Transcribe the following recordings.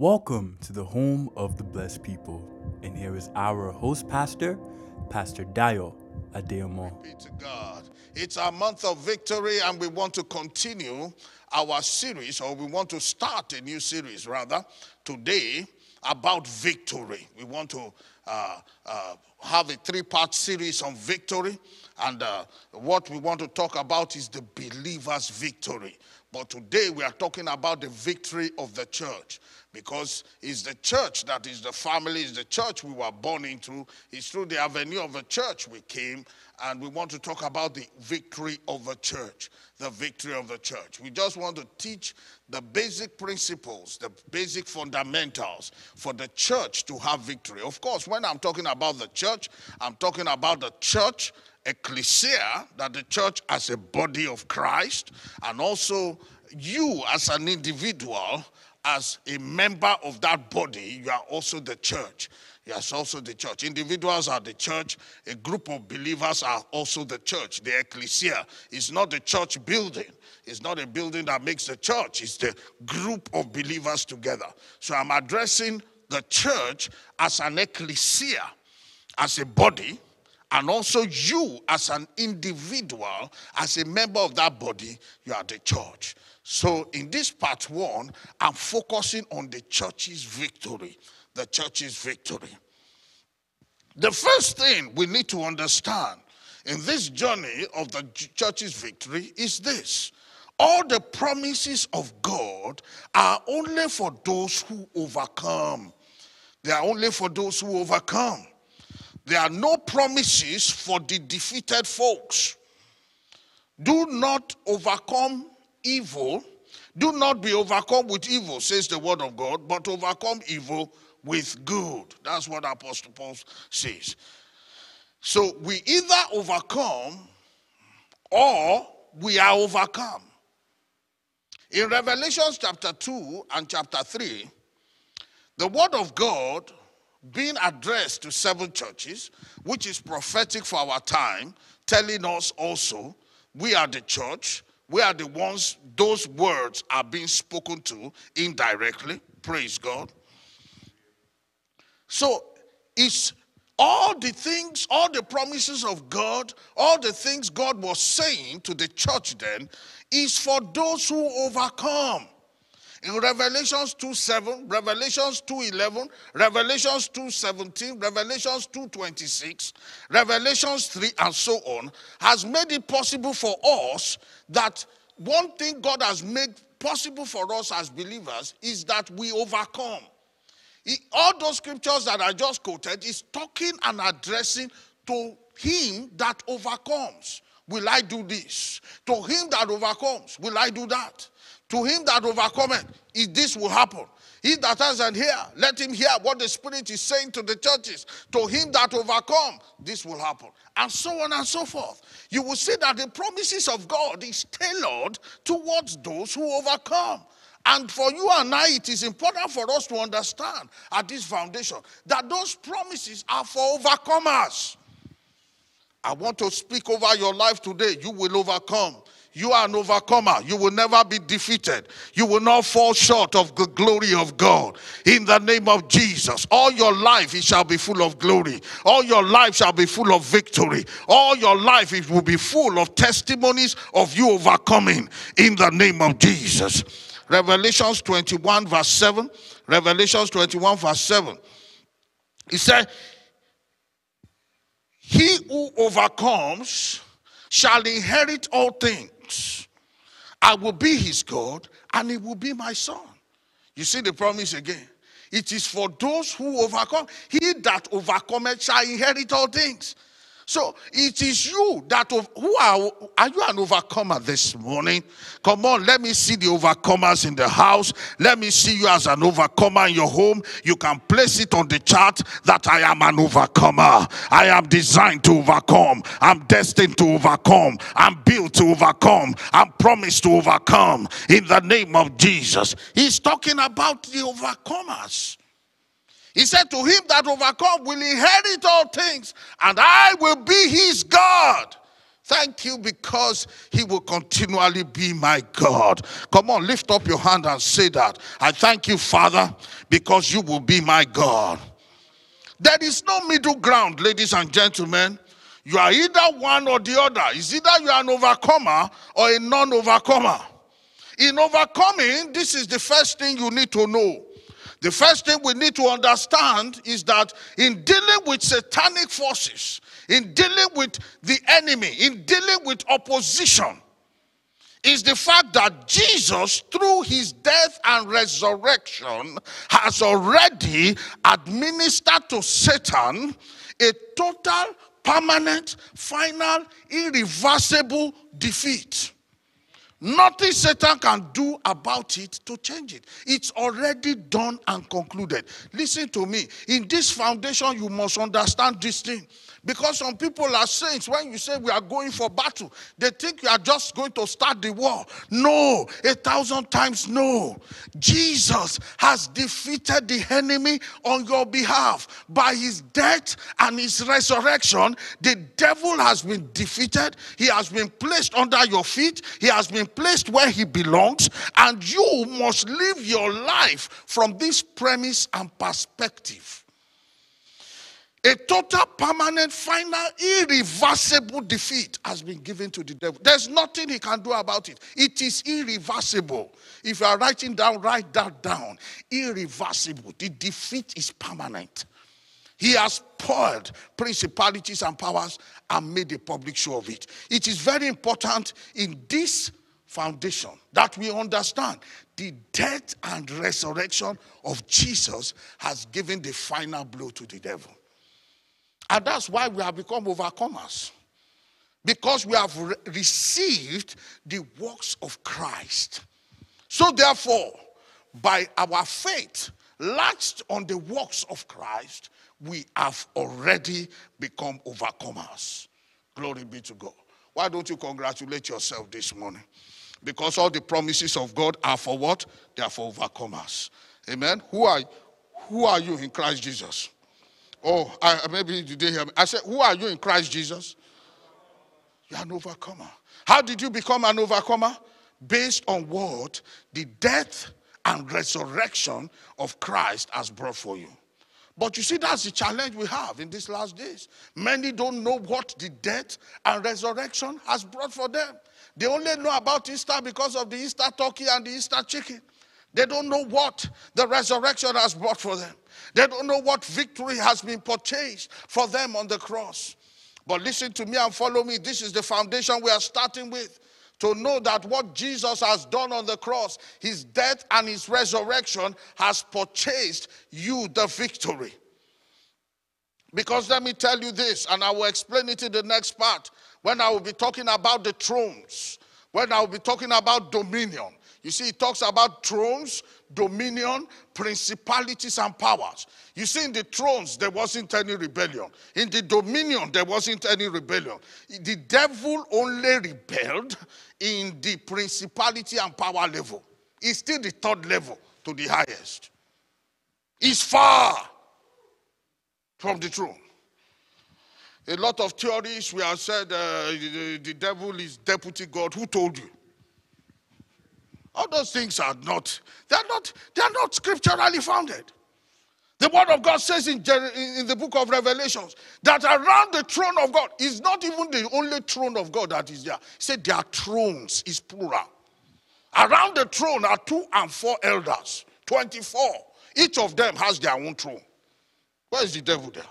Welcome to the home of the blessed people. And here is our host pastor, Pastor Dayo Adeyemo. Be to God. It's our month of victory, and we want to continue our series, or we want to start a new series rather, today about victory. We want to uh, uh, have a three part series on victory, and uh, what we want to talk about is the believer's victory. But today we are talking about the victory of the church because it's the church that is the family, it's the church we were born into, it's through the avenue of the church we came, and we want to talk about the victory of the church. The victory of the church. We just want to teach the basic principles, the basic fundamentals for the church to have victory. Of course, when I'm talking about the church, I'm talking about the church ecclesia, that the church as a body of Christ, and also you as an individual, as a member of that body, you are also the church. Yes, also the church. Individuals are the church. A group of believers are also the church. The ecclesia is not the church building. It's not a building that makes the church. It's the group of believers together. So I'm addressing the church as an ecclesia, as a body, and also you as an individual, as a member of that body, you are the church. So in this part one, I'm focusing on the church's victory the church's victory. The first thing we need to understand in this journey of the church's victory is this all the promises of God are only for those who overcome. They are only for those who overcome. There are no promises for the defeated folks. Do not overcome evil. Do not be overcome with evil, says the word of God, but overcome evil with good. That's what Apostle Paul says. So we either overcome or we are overcome. In Revelation chapter 2 and chapter 3, the word of God being addressed to seven churches, which is prophetic for our time, telling us also we are the church, we are the ones those words are being spoken to indirectly. Praise God. So it's all the things, all the promises of God, all the things God was saying to the church then is for those who overcome. In Revelations 2 7, Revelations 2 11, Revelations 2 17, Revelations 2 26, Revelations 3, and so on, has made it possible for us that one thing God has made possible for us as believers is that we overcome. All those scriptures that I just quoted is talking and addressing to him that overcomes. Will I do this? To him that overcomes, will I do that? To him that overcometh, if this will happen. He that has an ear, let him hear what the Spirit is saying to the churches. To him that overcome, this will happen. And so on and so forth. You will see that the promises of God is tailored towards those who overcome. And for you and I, it is important for us to understand at this foundation that those promises are for overcomers. I want to speak over your life today. You will overcome. You are an overcomer. You will never be defeated. You will not fall short of the glory of God. In the name of Jesus, all your life it shall be full of glory. All your life shall be full of victory. All your life it will be full of testimonies of you overcoming. In the name of Jesus. Revelations 21, verse 7. Revelations 21, verse 7. He said, He who overcomes shall inherit all things. I will be his God, and he will be my son. You see the promise again. It is for those who overcome. He that overcometh shall inherit all things. So it is you that who are are you an overcomer this morning? Come on, let me see the overcomers in the house. Let me see you as an overcomer in your home. You can place it on the chart that I am an overcomer. I am designed to overcome. I'm destined to overcome. I'm built to overcome. I'm promised to overcome in the name of Jesus. He's talking about the overcomers. He said, To him that overcome will inherit all things, and I will be his God. Thank you because He will continually be my God. Come on, lift up your hand and say that. I thank you, Father, because you will be my God. There is no middle ground, ladies and gentlemen. You are either one or the other. It's either you are an overcomer or a non overcomer. In overcoming, this is the first thing you need to know. The first thing we need to understand is that in dealing with satanic forces, in dealing with the enemy, in dealing with opposition, is the fact that Jesus, through his death and resurrection, has already administered to Satan a total, permanent, final, irreversible defeat. Nothing Satan can do about it to change it. It's already done and concluded. Listen to me. In this foundation, you must understand this thing. Because some people are saints. When you say we are going for battle, they think you are just going to start the war. No, a thousand times no. Jesus has defeated the enemy on your behalf. By his death and his resurrection, the devil has been defeated. He has been placed under your feet. He has been placed where he belongs. And you must live your life from this premise and perspective. A total, permanent, final, irreversible defeat has been given to the devil. There's nothing he can do about it. It is irreversible. If you are writing down, write that down. Irreversible. The defeat is permanent. He has spoiled principalities and powers and made a public show of it. It is very important in this foundation that we understand the death and resurrection of Jesus has given the final blow to the devil. And that's why we have become overcomers. Because we have re- received the works of Christ. So, therefore, by our faith, latched on the works of Christ, we have already become overcomers. Glory be to God. Why don't you congratulate yourself this morning? Because all the promises of God are for what? They are for overcomers. Amen. Who are who are you in Christ Jesus? Oh, I, maybe you didn't hear me. I said, Who are you in Christ Jesus? You're an overcomer. How did you become an overcomer? Based on what the death and resurrection of Christ has brought for you. But you see, that's the challenge we have in these last days. Many don't know what the death and resurrection has brought for them. They only know about Easter because of the Easter turkey and the Easter chicken. They don't know what the resurrection has brought for them. They don't know what victory has been purchased for them on the cross. But listen to me and follow me. This is the foundation we are starting with. To know that what Jesus has done on the cross, his death and his resurrection, has purchased you the victory. Because let me tell you this, and I will explain it in the next part when I will be talking about the thrones, when I will be talking about dominion. You see, it talks about thrones, dominion, principalities, and powers. You see, in the thrones, there wasn't any rebellion. In the dominion, there wasn't any rebellion. The devil only rebelled in the principality and power level. It's still the third level to the highest. It's far from the throne. A lot of theories we have said uh, the, the devil is deputy God. Who told you? All those things are not, they're not, they're not scripturally founded. The word of God says in, in the book of Revelations that around the throne of God is not even the only throne of God that is there. He said there are thrones, is plural. Around the throne are two and four elders, 24. Each of them has their own throne. Where is the devil there?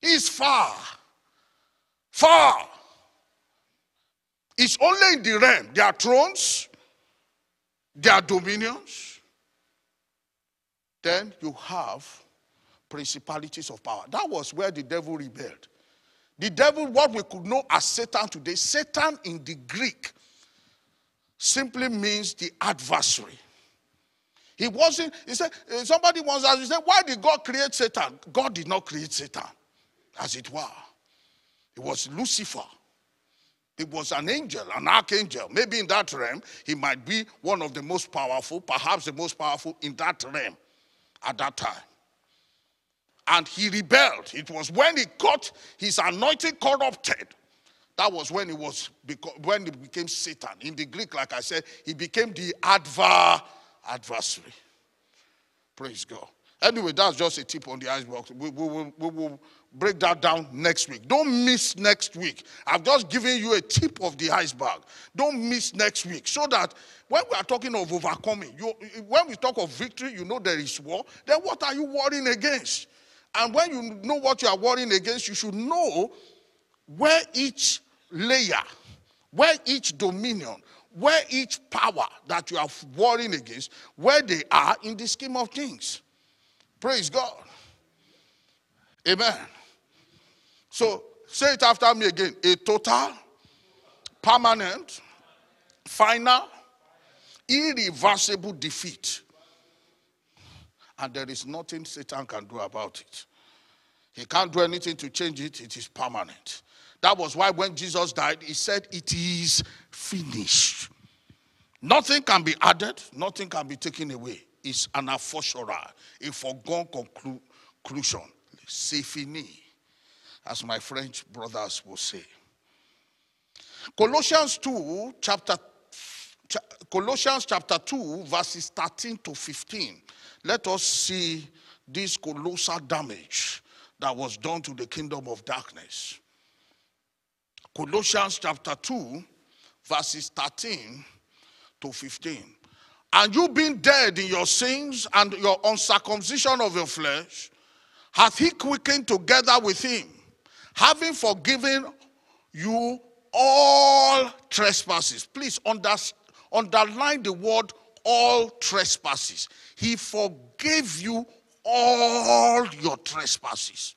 He's far. Far. It's only in the realm. There are thrones, there are dominions. Then you have principalities of power. That was where the devil rebelled. The devil, what we could know as Satan today, Satan in the Greek simply means the adversary. He wasn't, he said, eh, somebody once asked, he said, why did God create Satan? God did not create Satan, as it were. It was Lucifer he was an angel, an archangel. Maybe in that realm, he might be one of the most powerful, perhaps the most powerful in that realm at that time. And he rebelled. It was when he got his anointing corrupted That was when he was when he became Satan. In the Greek, like I said, he became the adver adversary. Praise God. Anyway, that's just a tip on the iceberg. We, we, we, we will break that down next week. Don't miss next week. I've just given you a tip of the iceberg. Don't miss next week. So that when we are talking of overcoming, you, when we talk of victory, you know there is war. Then what are you warring against? And when you know what you are warring against, you should know where each layer, where each dominion, where each power that you are warring against, where they are in the scheme of things. Praise God. Amen. So say it after me again. A total, permanent, final, irreversible defeat. And there is nothing Satan can do about it. He can't do anything to change it, it is permanent. That was why when Jesus died, he said, It is finished. Nothing can be added, nothing can be taken away. It's an afoshora, a foregone conclusion. C'est fini, as my French brothers will say. Colossians 2, chapter Colossians chapter 2, verses 13 to 15. Let us see this colossal damage that was done to the kingdom of darkness. Colossians chapter 2, verses 13 to 15. And you being dead in your sins and your uncircumcision of your flesh, hath he quickened together with him, having forgiven you all trespasses. Please underline the word all trespasses. He forgave you all your trespasses.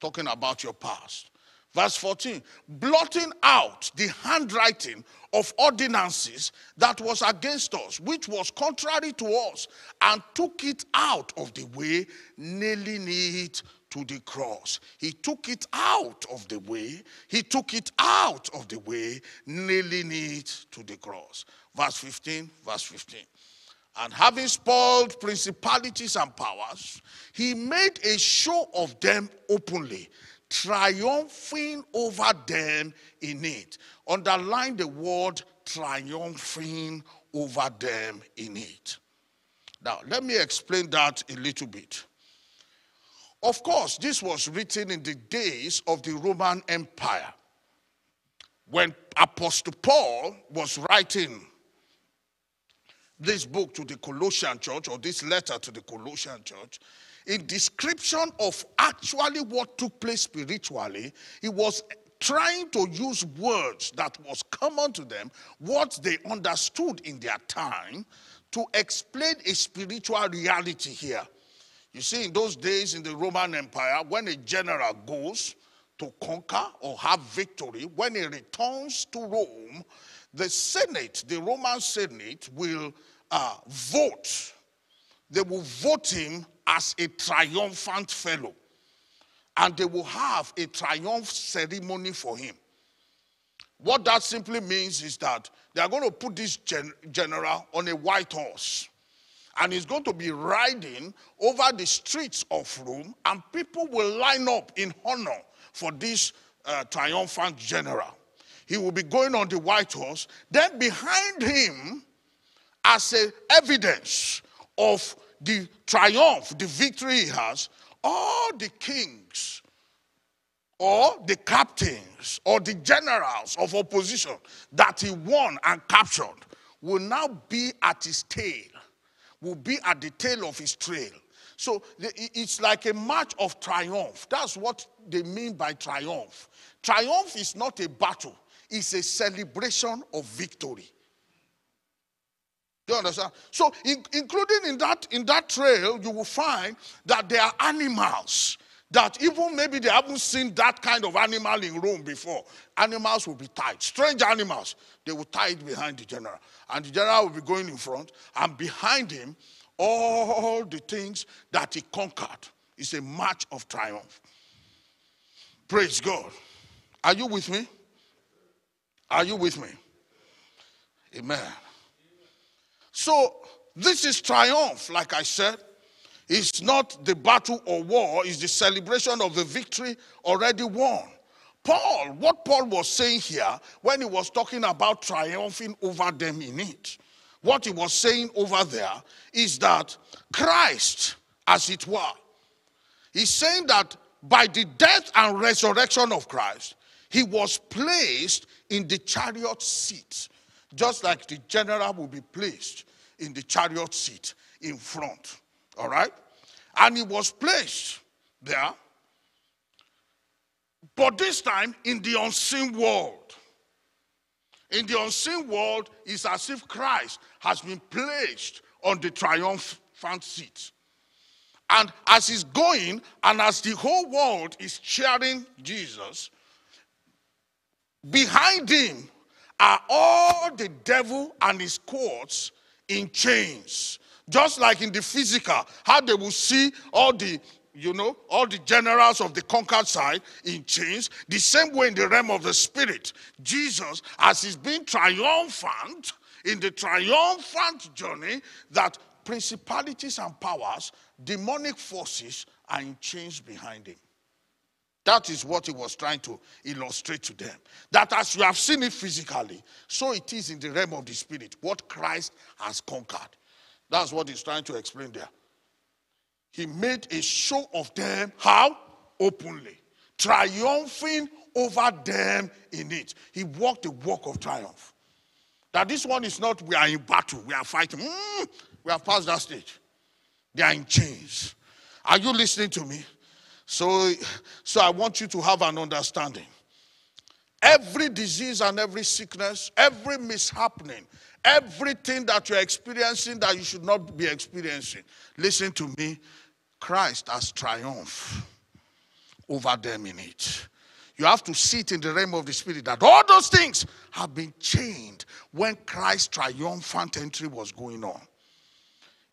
Talking about your past. Verse 14, blotting out the handwriting of ordinances that was against us, which was contrary to us, and took it out of the way, nailing it to the cross. He took it out of the way. He took it out of the way, nailing it to the cross. Verse 15, verse 15. And having spoiled principalities and powers, he made a show of them openly triumphing over them in it. Underline the word triumphing over them in it. Now, let me explain that a little bit. Of course, this was written in the days of the Roman Empire. When Apostle Paul was writing this book to the Colossian church, or this letter to the Colossian church, in description of actually what took place spiritually, he was trying to use words that was common to them, what they understood in their time, to explain a spiritual reality here. You see, in those days in the Roman Empire, when a general goes to conquer or have victory, when he returns to Rome, the Senate, the Roman Senate, will uh, vote. They will vote him as a triumphant fellow. And they will have a triumph ceremony for him. What that simply means is that they are going to put this gen- general on a white horse. And he's going to be riding over the streets of Rome, and people will line up in honor for this uh, triumphant general. He will be going on the white horse. Then behind him, as a evidence of the triumph, the victory he has, all the kings or the captains or the generals of opposition that he won and captured will now be at his tail, will be at the tail of his trail. So it's like a march of triumph. That's what they mean by triumph. Triumph is not a battle, it's a celebration of victory. Do you understand? So, in, including in that in that trail, you will find that there are animals that even maybe they haven't seen that kind of animal in Rome before. Animals will be tied, strange animals. They will tie it behind the general, and the general will be going in front, and behind him, all the things that he conquered. It's a march of triumph. Praise God. Are you with me? Are you with me? Amen. So, this is triumph, like I said. It's not the battle or war, it's the celebration of the victory already won. Paul, what Paul was saying here when he was talking about triumphing over them in it, what he was saying over there is that Christ, as it were, he's saying that by the death and resurrection of Christ, he was placed in the chariot seat, just like the general will be placed in the chariot seat in front. All right? And he was placed there but this time in the unseen world. In the unseen world, it's as if Christ has been placed on the triumphant seat. And as he's going, and as the whole world is cheering Jesus, behind him are all the devil and his courts in chains. Just like in the physical, how they will see all the you know, all the generals of the conquered side in chains. The same way in the realm of the spirit, Jesus, as he's been triumphant in the triumphant journey, that principalities and powers, demonic forces are in chains behind him. That is what he was trying to illustrate to them. That as you have seen it physically, so it is in the realm of the spirit, what Christ has conquered. That's what he's trying to explain there he made a show of them. How? Openly. Triumphing over them in it. He walked the walk of triumph. That this one is not, we are in battle, we are fighting. Mm, we have passed that stage. They are in chains. Are you listening to me? So, so I want you to have an understanding. Every disease and every sickness, every mishappening, everything that you're experiencing that you should not be experiencing, listen to me. Christ has triumphed over them in it. You have to sit in the realm of the spirit that all those things have been chained when Christ's triumphant entry was going on.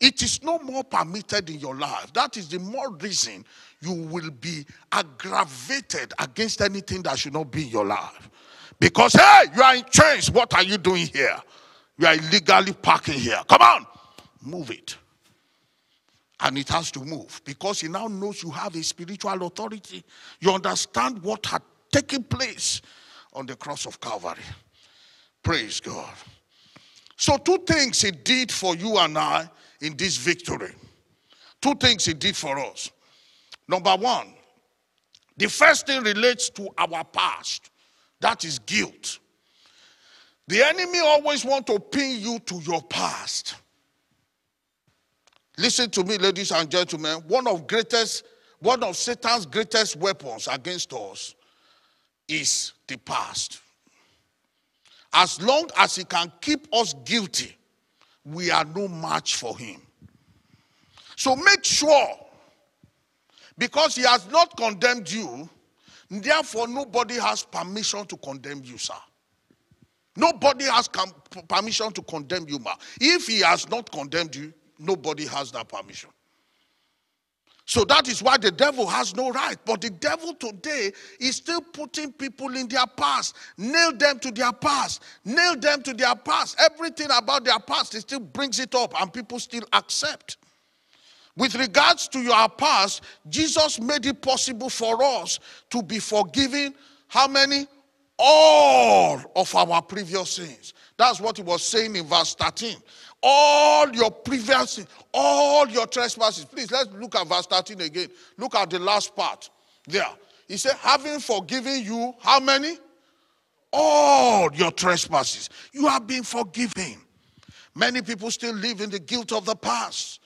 It is no more permitted in your life. That is the more reason you will be aggravated against anything that should not be in your life. Because, hey, you are in chains. What are you doing here? You are illegally parking here. Come on, move it and it has to move because he now knows you have a spiritual authority. You understand what had taken place on the cross of Calvary. Praise God. So, two things he did for you and I in this victory. Two things he did for us. Number one, the first thing relates to our past that is guilt. The enemy always want to pin you to your past. Listen to me, ladies and gentlemen. One of greatest, one of Satan's greatest weapons against us is the past. As long as he can keep us guilty, we are no match for him. So make sure, because he has not condemned you, therefore nobody has permission to condemn you, sir. Nobody has permission to condemn you, ma. If he has not condemned you, Nobody has that permission. So that is why the devil has no right. But the devil today is still putting people in their past. Nail them to their past. Nail them to their past. Everything about their past, he still brings it up and people still accept. With regards to your past, Jesus made it possible for us to be forgiven. How many? All of our previous sins. That's what he was saying in verse 13 all your previous all your trespasses. Please, let's look at verse 13 again. Look at the last part there. He said, having forgiven you, how many? All your trespasses. You have been forgiven. Many people still live in the guilt of the past.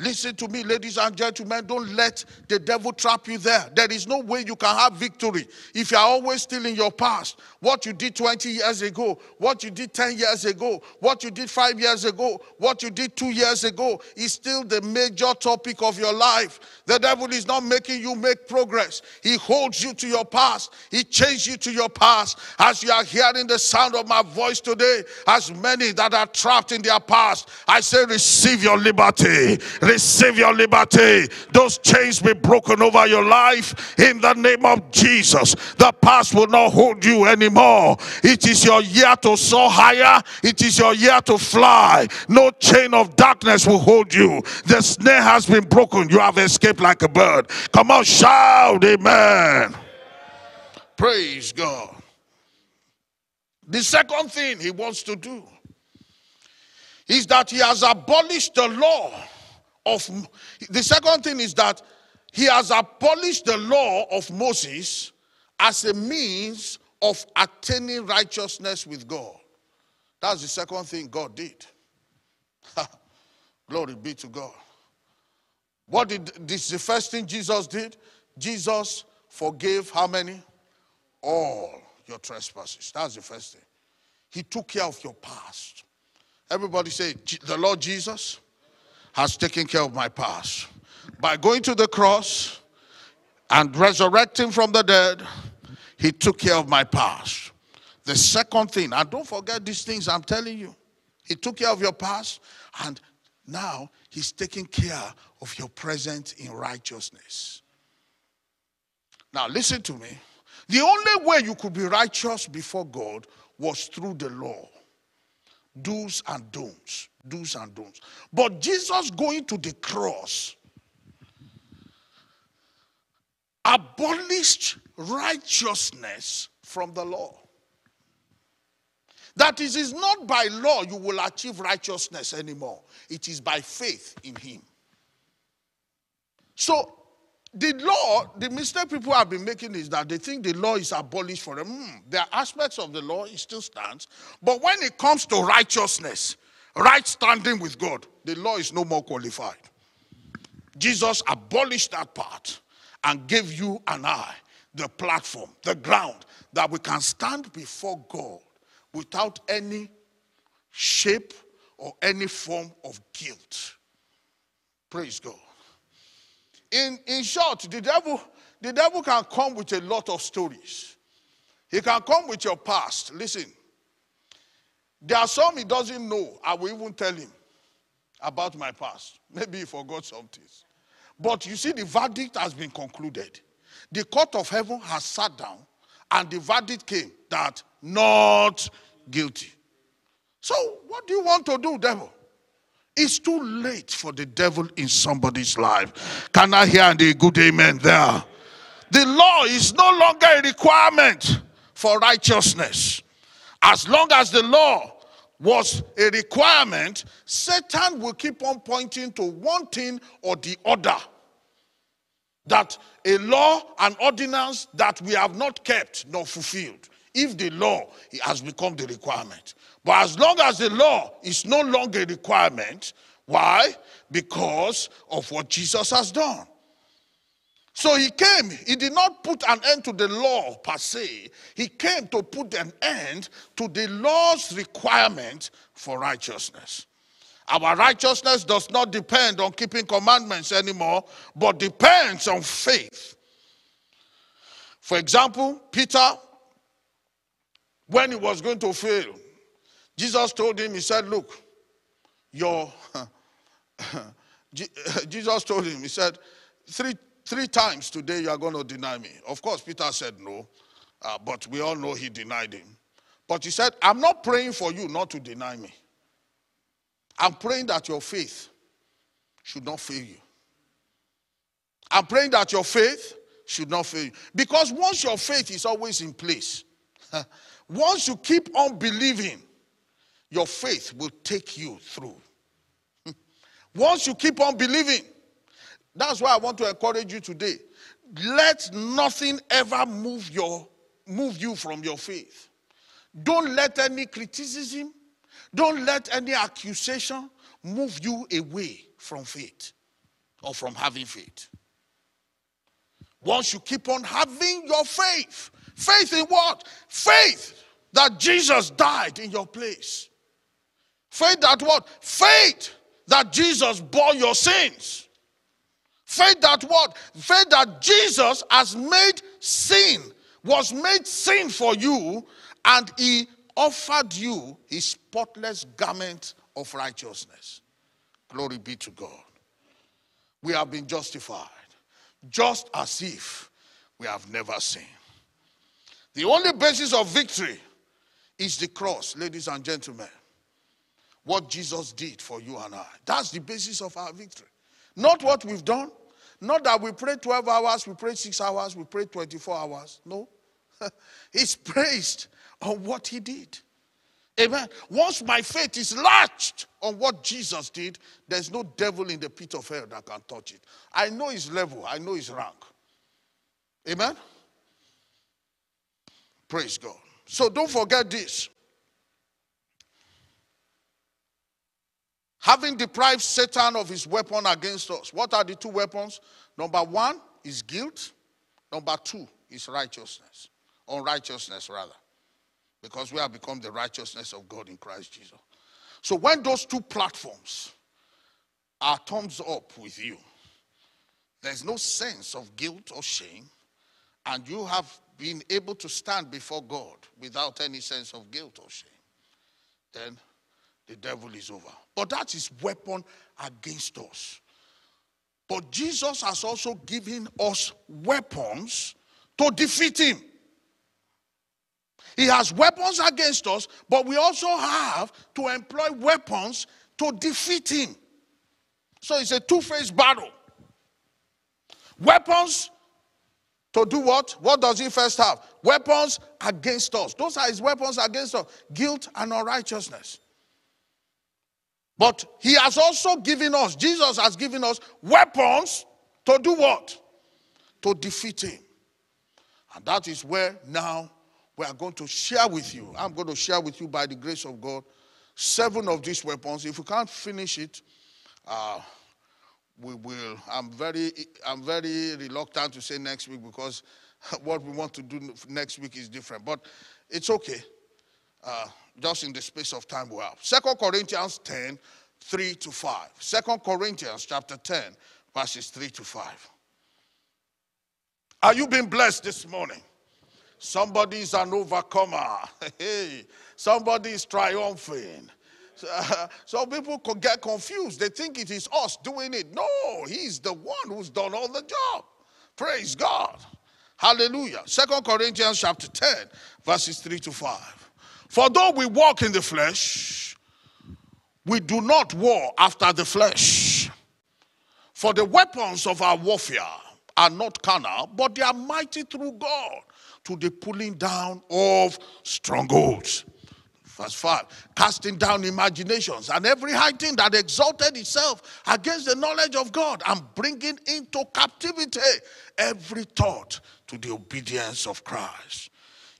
Listen to me, ladies and gentlemen. Don't let the devil trap you there. There is no way you can have victory if you are always still in your past. What you did 20 years ago, what you did 10 years ago, what you did five years ago, what you did two years ago is still the major topic of your life. The devil is not making you make progress. He holds you to your past, he chains you to your past. As you are hearing the sound of my voice today, as many that are trapped in their past, I say, receive your liberty receive your liberty. Those chains be broken over your life in the name of Jesus. The past will not hold you anymore. It is your year to soar higher, it is your year to fly. No chain of darkness will hold you. The snare has been broken. You have escaped like a bird. Come on, shout, Amen. Praise God. The second thing he wants to do is that he has abolished the law of the second thing is that he has abolished the law of Moses as a means of attaining righteousness with God. That's the second thing God did. Glory be to God. What did this the first thing Jesus did? Jesus forgave how many? All your trespasses. That's the first thing. He took care of your past. Everybody say, the Lord Jesus has taken care of my past. By going to the cross and resurrecting from the dead, he took care of my past. The second thing, and don't forget these things I'm telling you. He took care of your past, and now he's taking care of your present in righteousness. Now, listen to me. The only way you could be righteous before God was through the law do's and don'ts. Do's and don'ts. But Jesus going to the cross abolished righteousness from the law. That is, it's not by law you will achieve righteousness anymore, it is by faith in Him. So, the law, the mistake people have been making is that they think the law is abolished for them. Mm, there are aspects of the law, it still stands. But when it comes to righteousness, right standing with God, the law is no more qualified. Jesus abolished that part and gave you and I the platform, the ground that we can stand before God without any shape or any form of guilt. Praise God. In, in short, the devil, the devil can come with a lot of stories. He can come with your past. Listen, there are some he doesn't know. I will even tell him about my past. Maybe he forgot some things. But you see, the verdict has been concluded. The court of heaven has sat down, and the verdict came that not guilty. So, what do you want to do, devil? It's too late for the devil in somebody's life. Can I hear the good amen there? The law is no longer a requirement for righteousness. As long as the law was a requirement, Satan will keep on pointing to one thing or the other. That a law, an ordinance that we have not kept nor fulfilled. If the law has become the requirement. But as long as the law is no longer a requirement, why? Because of what Jesus has done. So he came, he did not put an end to the law per se. He came to put an end to the law's requirement for righteousness. Our righteousness does not depend on keeping commandments anymore, but depends on faith. For example, Peter, when he was going to fail, Jesus told him, He said, Look, your. Jesus told him, He said, three, three times today you are going to deny me. Of course, Peter said no, uh, but we all know he denied him. But he said, I'm not praying for you not to deny me. I'm praying that your faith should not fail you. I'm praying that your faith should not fail you. Because once your faith is always in place, once you keep on believing, your faith will take you through. Once you keep on believing, that's why I want to encourage you today. Let nothing ever move your move you from your faith. Don't let any criticism, don't let any accusation move you away from faith or from having faith. Once you keep on having your faith, faith in what? Faith that Jesus died in your place. Faith that what? Faith that Jesus bore your sins. Faith that what? Faith that Jesus has made sin, was made sin for you, and he offered you his spotless garment of righteousness. Glory be to God. We have been justified, just as if we have never sinned. The only basis of victory is the cross, ladies and gentlemen what Jesus did for you and I. That's the basis of our victory. Not what we've done. Not that we pray 12 hours, we pray 6 hours, we pray 24 hours. No. He's praised on what he did. Amen. Once my faith is latched on what Jesus did, there's no devil in the pit of hell that can touch it. I know his level, I know his rank. Amen. Praise God. So don't forget this. Having deprived Satan of his weapon against us, what are the two weapons? Number one is guilt, number two is righteousness, unrighteousness rather. Because we have become the righteousness of God in Christ Jesus. So when those two platforms are thumbs up with you, there's no sense of guilt or shame, and you have been able to stand before God without any sense of guilt or shame, then the devil is over. But that is weapon against us. But Jesus has also given us weapons to defeat him. He has weapons against us, but we also have to employ weapons to defeat him. So it's a two phase battle. Weapons to do what? What does he first have? Weapons against us. Those are his weapons against us guilt and unrighteousness. But he has also given us, Jesus has given us weapons to do what? To defeat him. And that is where now we are going to share with you. I'm going to share with you by the grace of God seven of these weapons. If we can't finish it, uh, we will. I'm very, I'm very reluctant to say next week because what we want to do next week is different. But it's okay. Uh, just in the space of time we have. Second Corinthians 10, 3 to 5. Second Corinthians chapter 10, verses 3 to 5. Are you being blessed this morning? Somebody is an overcomer. Hey, somebody is triumphing. Some people could get confused. They think it is us doing it. No, he's the one who's done all the job. Praise God. Hallelujah. Second Corinthians chapter 10, verses 3 to 5. For though we walk in the flesh, we do not war after the flesh. For the weapons of our warfare are not carnal, but they are mighty through God to the pulling down of strongholds. Verse 5 casting down imaginations and every high thing that exalted itself against the knowledge of God and bringing into captivity every thought to the obedience of Christ.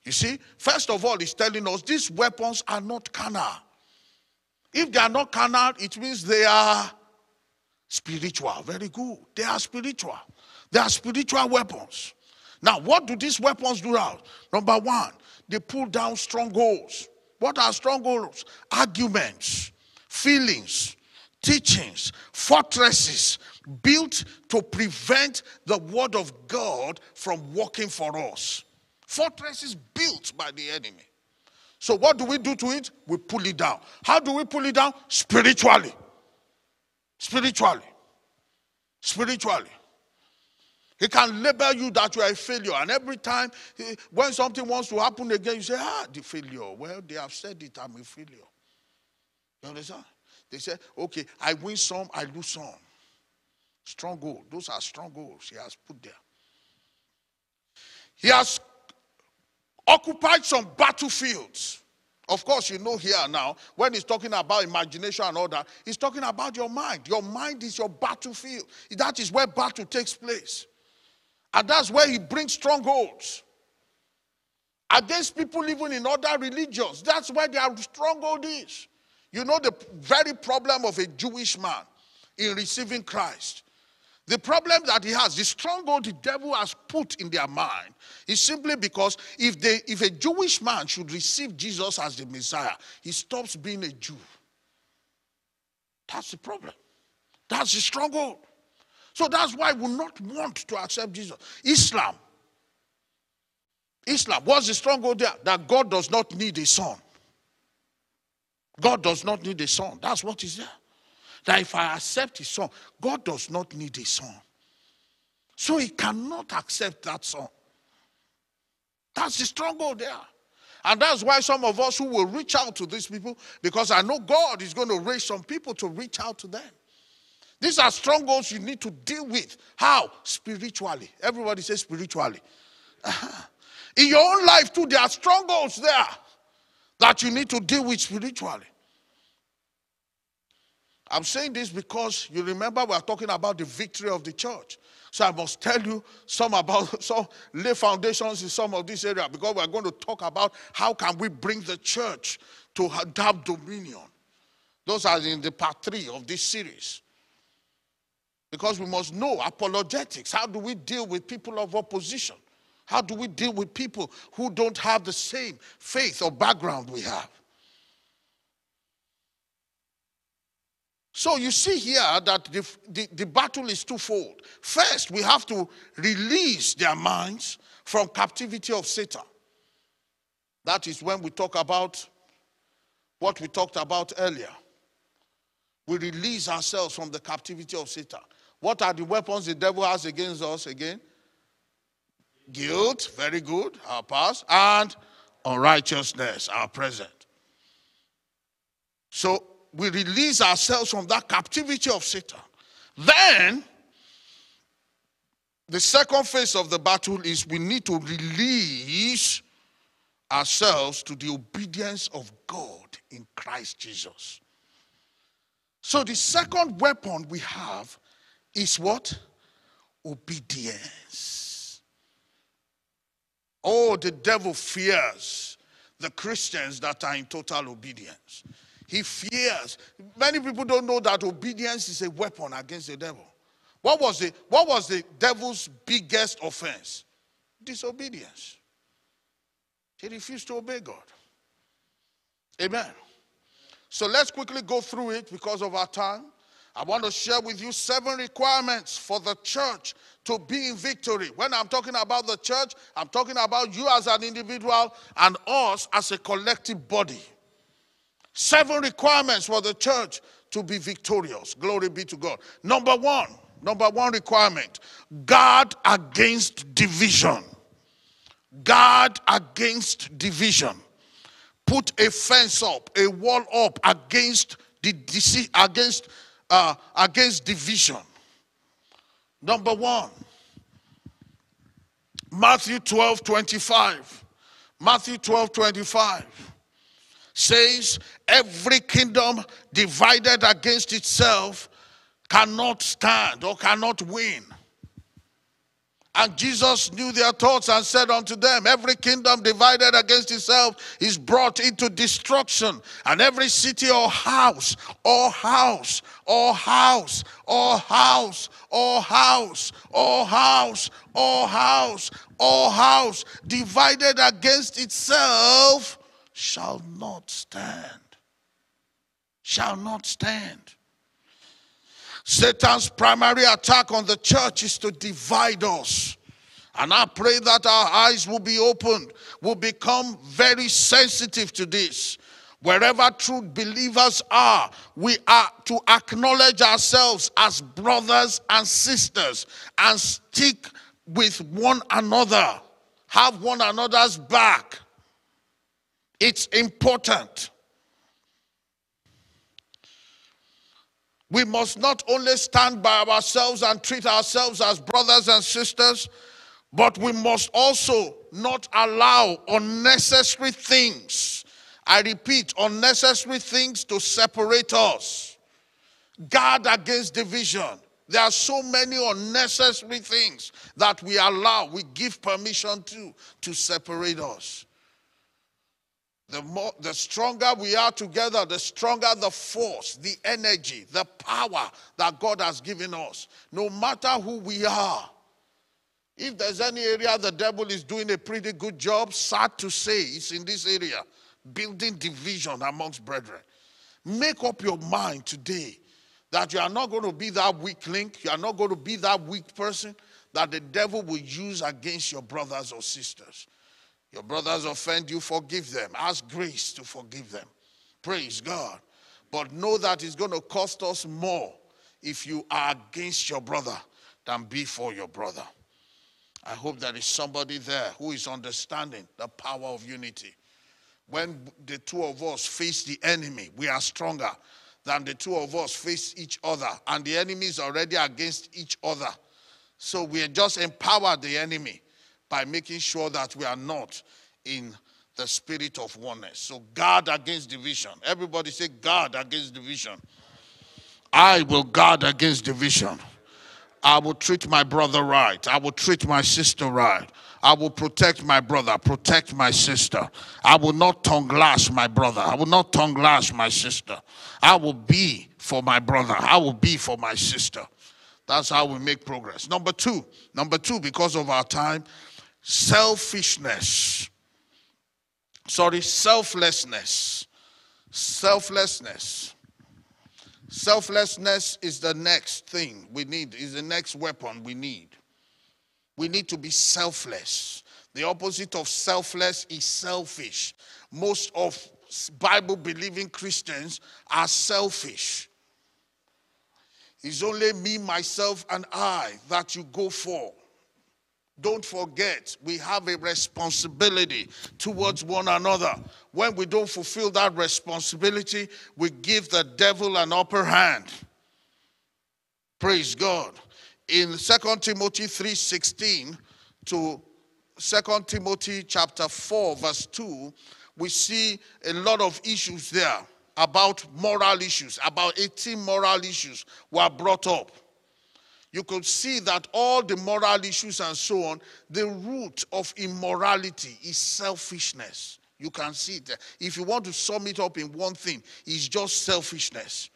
You see, first of all, he's telling us these weapons are not carnal. If they are not carnal, it means they are spiritual. Very good. They are spiritual. They are spiritual weapons. Now, what do these weapons do out? Number one, they pull down strongholds. What are strongholds? Arguments, feelings, teachings, fortresses built to prevent the word of God from working for us. Fortresses built by the enemy. So, what do we do to it? We pull it down. How do we pull it down? Spiritually. Spiritually. Spiritually. He can label you that you are a failure. And every time he, when something wants to happen again, you say, ah, the failure. Well, they have said it, I'm a failure. You understand? They say, okay, I win some, I lose some. Strong Stronghold. Those are strongholds he has put there. He has occupied some battlefields. Of course, you know here now, when he's talking about imagination and all that, he's talking about your mind. Your mind is your battlefield. That is where battle takes place. And that's where he brings strongholds against people even in other religions. That's where their stronghold is. You know the very problem of a Jewish man in receiving Christ. The problem that he has, the stronghold the devil has put in their mind, is simply because if, they, if a Jewish man should receive Jesus as the Messiah, he stops being a Jew. That's the problem. That's the stronghold. So that's why we not want to accept Jesus. Islam. Islam. What's the stronghold there? That God does not need a son. God does not need a son. That's what is there. That if I accept his son, God does not need a son. So he cannot accept that son. That's the stronghold there. And that's why some of us who will reach out to these people, because I know God is going to raise some people to reach out to them. These are strongholds you need to deal with. How? Spiritually. Everybody says spiritually. In your own life, too, there are strongholds there that you need to deal with spiritually. I'm saying this because you remember we are talking about the victory of the church. So I must tell you some about some lay foundations in some of this area because we're going to talk about how can we bring the church to have dominion. Those are in the part three of this series. Because we must know apologetics. How do we deal with people of opposition? How do we deal with people who don't have the same faith or background we have? So you see here that the, the, the, battle is twofold. First, we have to release their minds from captivity of Satan. That is when we talk about what we talked about earlier. We release ourselves from the captivity of Satan. What are the weapons the devil has against us again? Guilt, very good, our past, and unrighteousness, our present. So we release ourselves from that captivity of Satan. Then, the second phase of the battle is we need to release ourselves to the obedience of God in Christ Jesus. So, the second weapon we have is what? Obedience. Oh, the devil fears the Christians that are in total obedience. He fears. Many people don't know that obedience is a weapon against the devil. What was the, what was the devil's biggest offense? Disobedience. He refused to obey God. Amen. So let's quickly go through it because of our time. I want to share with you seven requirements for the church to be in victory. When I'm talking about the church, I'm talking about you as an individual and us as a collective body. Seven requirements for the church to be victorious. Glory be to God. Number one, number one requirement guard against division. Guard against division. Put a fence up, a wall up against the against uh, against division. Number one, Matthew 12 25. Matthew 12 25 says, Every kingdom divided against itself cannot stand or cannot win. And Jesus knew their thoughts and said unto them, Every kingdom divided against itself is brought into destruction, and every city or house, or house, or house, or house, or house, or house, or house, or house, divided against itself shall not stand. Shall not stand. Satan's primary attack on the church is to divide us. And I pray that our eyes will be opened, will become very sensitive to this. Wherever true believers are, we are to acknowledge ourselves as brothers and sisters and stick with one another, have one another's back. It's important. We must not only stand by ourselves and treat ourselves as brothers and sisters, but we must also not allow unnecessary things. I repeat, unnecessary things to separate us. Guard against division. There are so many unnecessary things that we allow, we give permission to, to separate us. The, more, the stronger we are together, the stronger the force, the energy, the power that God has given us. No matter who we are. If there's any area the devil is doing a pretty good job, sad to say, it's in this area building division amongst brethren. Make up your mind today that you are not going to be that weak link, you are not going to be that weak person that the devil will use against your brothers or sisters. Your brothers offend you, forgive them. Ask grace to forgive them. Praise God. But know that it's going to cost us more if you are against your brother than be for your brother. I hope there is somebody there who is understanding the power of unity. When the two of us face the enemy, we are stronger than the two of us face each other, and the enemy is already against each other. So we just empower the enemy by making sure that we are not in the spirit of oneness. So guard against division. Everybody say guard against division. I will guard against division. I will treat my brother right. I will treat my sister right. I will protect my brother, protect my sister. I will not tongue lash my brother. I will not tongue lash my sister. I will be for my brother. I will be for my sister. That's how we make progress. Number two, number two, because of our time, selfishness. Sorry, selflessness. Selflessness. Selflessness is the next thing we need, is the next weapon we need. We need to be selfless. The opposite of selfless is selfish. Most of Bible believing Christians are selfish. It's only me, myself, and I that you go for. Don't forget, we have a responsibility towards one another. When we don't fulfill that responsibility, we give the devil an upper hand. Praise God. In 2 Timothy 3:16 to 2 Timothy chapter 4 verse 2, we see a lot of issues there about moral issues, about 18 moral issues were brought up you could see that all the moral issues and so on, the root of immorality is selfishness. You can see it. If you want to sum it up in one thing, it's just selfishness.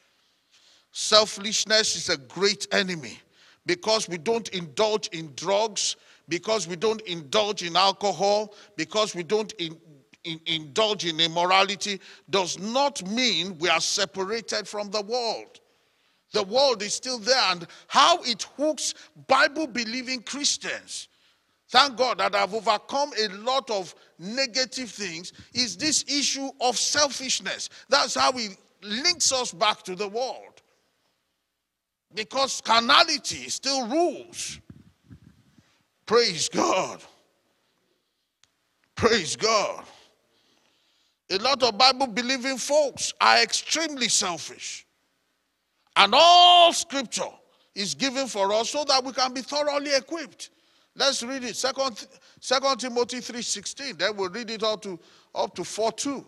Selfishness is a great enemy because we don't indulge in drugs, because we don't indulge in alcohol, because we don't in, in, indulge in immorality, does not mean we are separated from the world. The world is still there, and how it hooks Bible believing Christians. Thank God that I've overcome a lot of negative things. Is this issue of selfishness? That's how it links us back to the world. Because carnality still rules. Praise God. Praise God. A lot of Bible believing folks are extremely selfish. And all scripture is given for us so that we can be thoroughly equipped. Let's read it. Second, Second Timothy 3.16. Then we'll read it up to up to 4.2.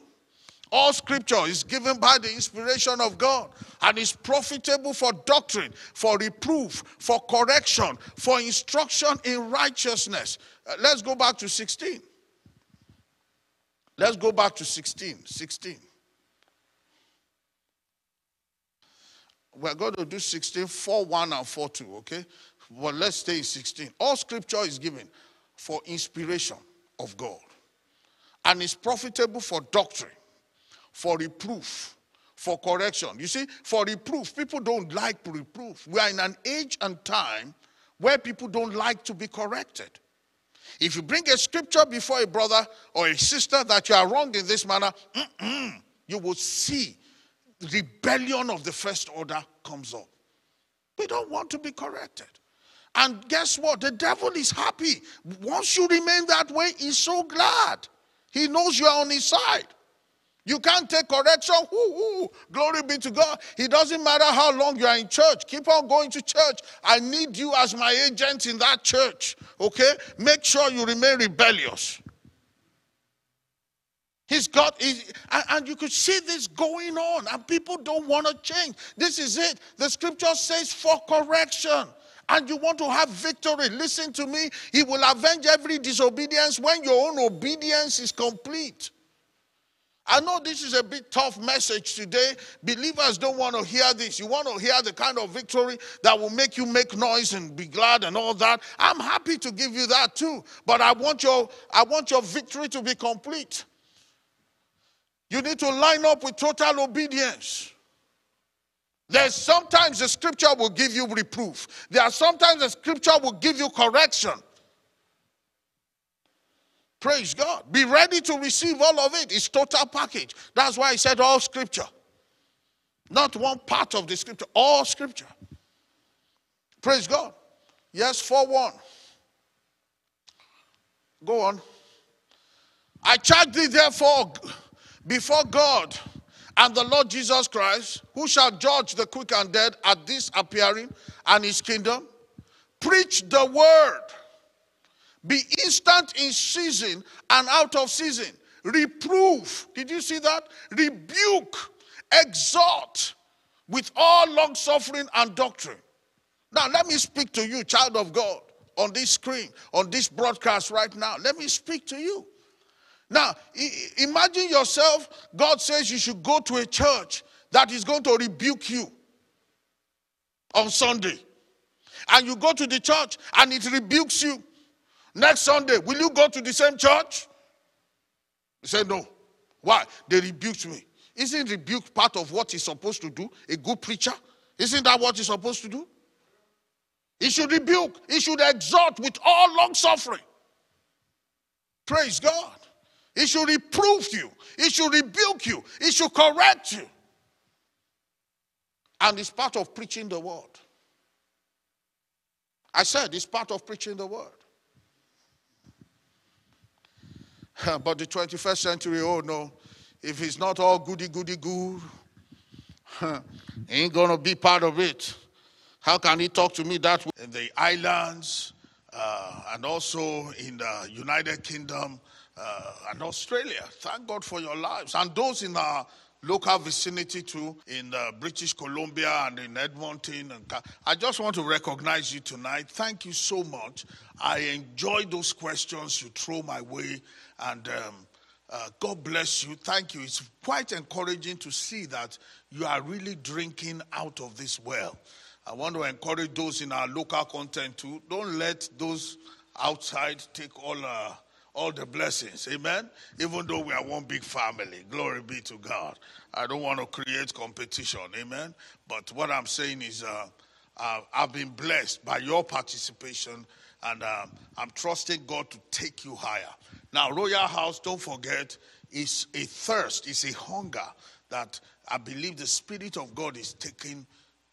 All scripture is given by the inspiration of God and is profitable for doctrine, for reproof, for correction, for instruction in righteousness. Uh, let's go back to 16. Let's go back to 16. 16. We're going to do 16, 4 1 and 4 2, okay? But let's stay in 16. All scripture is given for inspiration of God and is profitable for doctrine, for reproof, for correction. You see, for reproof, people don't like to reproof. We are in an age and time where people don't like to be corrected. If you bring a scripture before a brother or a sister that you are wrong in this manner, you will see rebellion of the first order comes up. We don't want to be corrected. And guess what? The devil is happy. Once you remain that way, he's so glad. He knows you are on his side. You can't take correction. Ooh, ooh, glory be to God. It doesn't matter how long you are in church. Keep on going to church. I need you as my agent in that church. Okay? Make sure you remain rebellious. He's got, he, and you could see this going on, and people don't want to change. This is it. The scripture says for correction. And you want to have victory. Listen to me. He will avenge every disobedience when your own obedience is complete. I know this is a bit tough message today. Believers don't want to hear this. You want to hear the kind of victory that will make you make noise and be glad and all that. I'm happy to give you that too. But I want your I want your victory to be complete. You need to line up with total obedience. There's sometimes the scripture will give you reproof. There are sometimes the scripture will give you correction. Praise God. Be ready to receive all of it. It's total package. That's why I said all scripture. Not one part of the scripture, all scripture. Praise God. Yes, 4 1. Go on. I charge thee therefore before God and the Lord Jesus Christ, who shall judge the quick and dead at this appearing and his kingdom. Preach the word. Be instant in season and out of season. Reprove. Did you see that? Rebuke. Exhort with all long suffering and doctrine. Now, let me speak to you, child of God, on this screen, on this broadcast right now. Let me speak to you. Now, imagine yourself, God says you should go to a church that is going to rebuke you on Sunday. And you go to the church and it rebukes you. Next Sunday, will you go to the same church? He said, No. Why? They rebuked me. Isn't rebuke part of what he's supposed to do? A good preacher? Isn't that what he's supposed to do? He should rebuke, he should exhort with all long suffering. Praise God. He should reprove you, It should rebuke you, It should correct you. And it's part of preaching the word. I said it's part of preaching the word. But the 21st century, oh no, if it's not all goody goody good, ain't gonna be part of it. How can he talk to me that way? In the islands uh, and also in the United Kingdom uh, and Australia. Thank God for your lives. And those in our local vicinity too, in uh, British Columbia and in Edmonton. And I just want to recognize you tonight. Thank you so much. I enjoy those questions you throw my way, and um, uh, God bless you. Thank you. It's quite encouraging to see that you are really drinking out of this well. I want to encourage those in our local content too. Don't let those outside take all. Uh, all the blessings. Amen. Even though we are one big family. Glory be to God. I don't want to create competition. Amen. But what I'm saying is, uh, uh, I've been blessed by your participation, and uh, I'm trusting God to take you higher. Now, Royal House, don't forget, is a thirst, is a hunger that I believe the Spirit of God is taking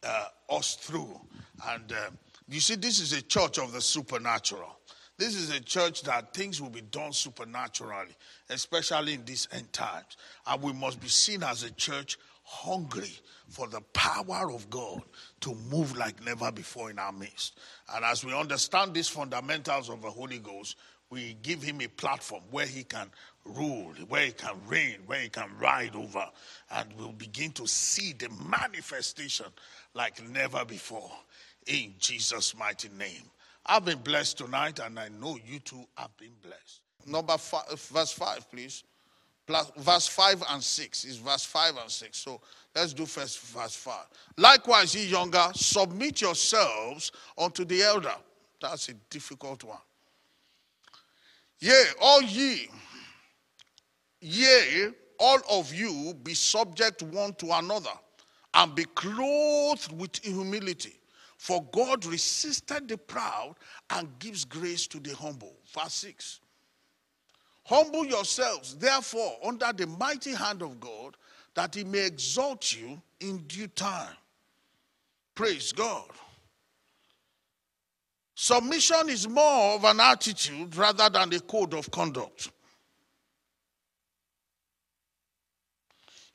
uh, us through. And uh, you see, this is a church of the supernatural. This is a church that things will be done supernaturally, especially in these end times. And we must be seen as a church hungry for the power of God to move like never before in our midst. And as we understand these fundamentals of the Holy Ghost, we give him a platform where he can rule, where he can reign, where he can ride over. And we'll begin to see the manifestation like never before in Jesus' mighty name. I've been blessed tonight, and I know you too have been blessed. Number five, uh, verse 5, please. Plus, verse 5 and 6 is verse 5 and 6. So let's do first verse 5. Likewise, ye younger, submit yourselves unto the elder. That's a difficult one. Yea, all ye, yea, all of you be subject one to another, and be clothed with humility. For God resisted the proud and gives grace to the humble. Verse 6. Humble yourselves, therefore, under the mighty hand of God, that he may exalt you in due time. Praise God. Submission is more of an attitude rather than a code of conduct.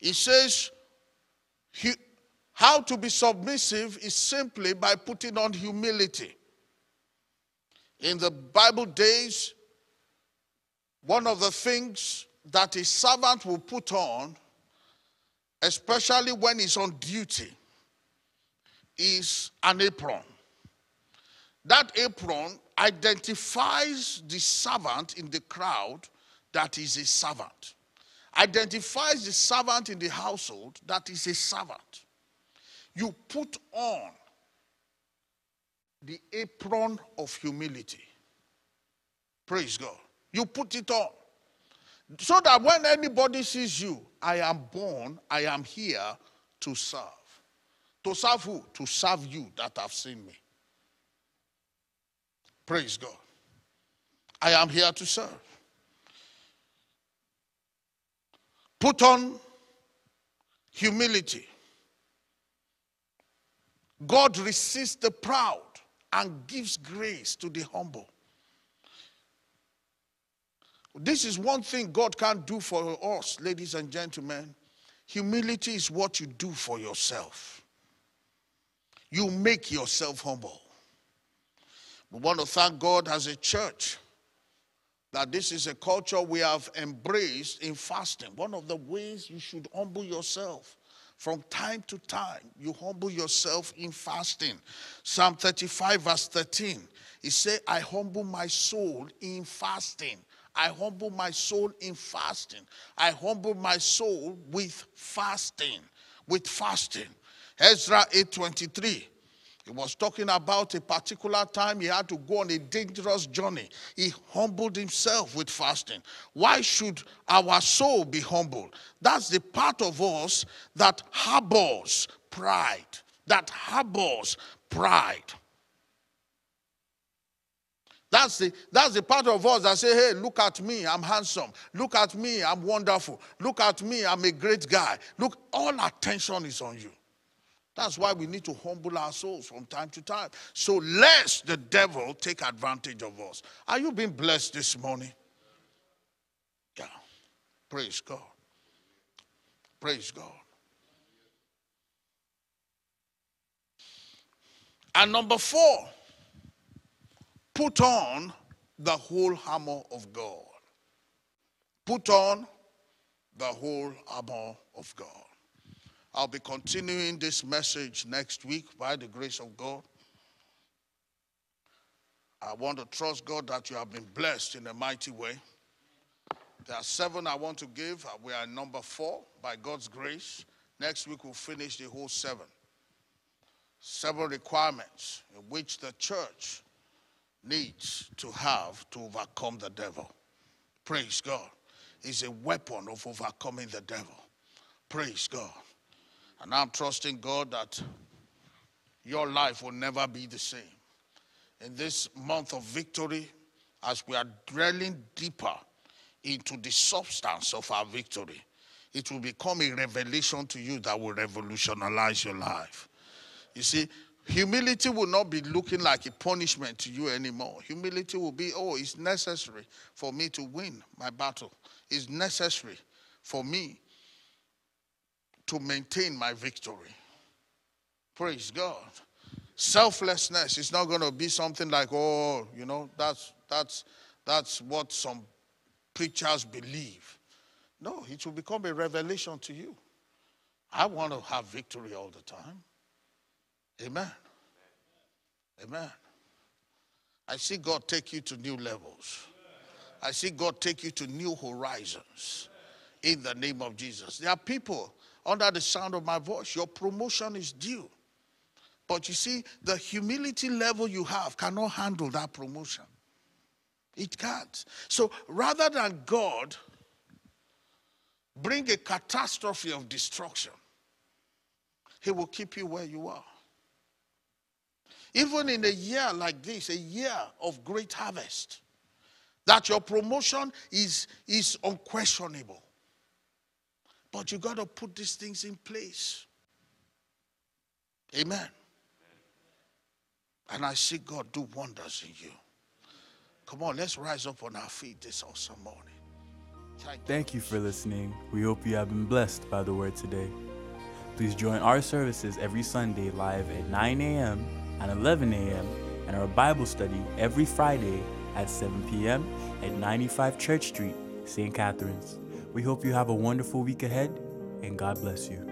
It says, how to be submissive is simply by putting on humility. In the Bible days, one of the things that a servant will put on, especially when he's on duty, is an apron. That apron identifies the servant in the crowd that is a servant, identifies the servant in the household that is a servant you put on the apron of humility. Praise God. You put it on. So that when anybody sees you, I am born, I am here to serve. To serve who? To serve you that have seen me. Praise God. I am here to serve. Put on humility. God resists the proud and gives grace to the humble. This is one thing God can't do for us, ladies and gentlemen. Humility is what you do for yourself. You make yourself humble. We want to thank God as a church that this is a culture we have embraced in fasting. One of the ways you should humble yourself from time to time, you humble yourself in fasting. Psalm 35, verse 13, he said, I humble my soul in fasting. I humble my soul in fasting. I humble my soul with fasting. With fasting. Ezra 8:23. He was talking about a particular time he had to go on a dangerous journey. He humbled himself with fasting. Why should our soul be humbled? That's the part of us that harbors pride, that harbors pride. That's the, that's the part of us that say, hey, look at me, I'm handsome. Look at me, I'm wonderful. Look at me, I'm a great guy. Look, all attention is on you. That's why we need to humble our souls from time to time. So lest the devil take advantage of us. Are you being blessed this morning? Yeah. Praise God. Praise God. And number four, put on the whole armor of God. Put on the whole armor of God. I'll be continuing this message next week by the grace of God. I want to trust God that you have been blessed in a mighty way. There are seven I want to give. Uh, we are number four by God's grace. Next week we'll finish the whole seven. Seven requirements in which the church needs to have to overcome the devil. Praise God. It's a weapon of overcoming the devil. Praise God. And I'm trusting God that your life will never be the same. In this month of victory, as we are drilling deeper into the substance of our victory, it will become a revelation to you that will revolutionize your life. You see, humility will not be looking like a punishment to you anymore. Humility will be, oh, it's necessary for me to win my battle. It's necessary for me to maintain my victory. Praise God. Selflessness is not going to be something like, oh, you know, that's that's that's what some preachers believe. No, it will become a revelation to you. I want to have victory all the time. Amen. Amen. I see God take you to new levels. I see God take you to new horizons in the name of Jesus. There are people under the sound of my voice. Your promotion is due. But you see, the humility level you have cannot handle that promotion. It can't. So rather than God bring a catastrophe of destruction, He will keep you where you are. Even in a year like this, a year of great harvest, that your promotion is, is unquestionable. But you got to put these things in place. Amen. And I see God do wonders in you. Come on, let's rise up on our feet this awesome morning. Thank, Thank you for listening. We hope you have been blessed by the word today. Please join our services every Sunday live at 9 a.m. and 11 a.m. and our Bible study every Friday at 7 p.m. at 95 Church Street, St. Catharines. We hope you have a wonderful week ahead, and God bless you.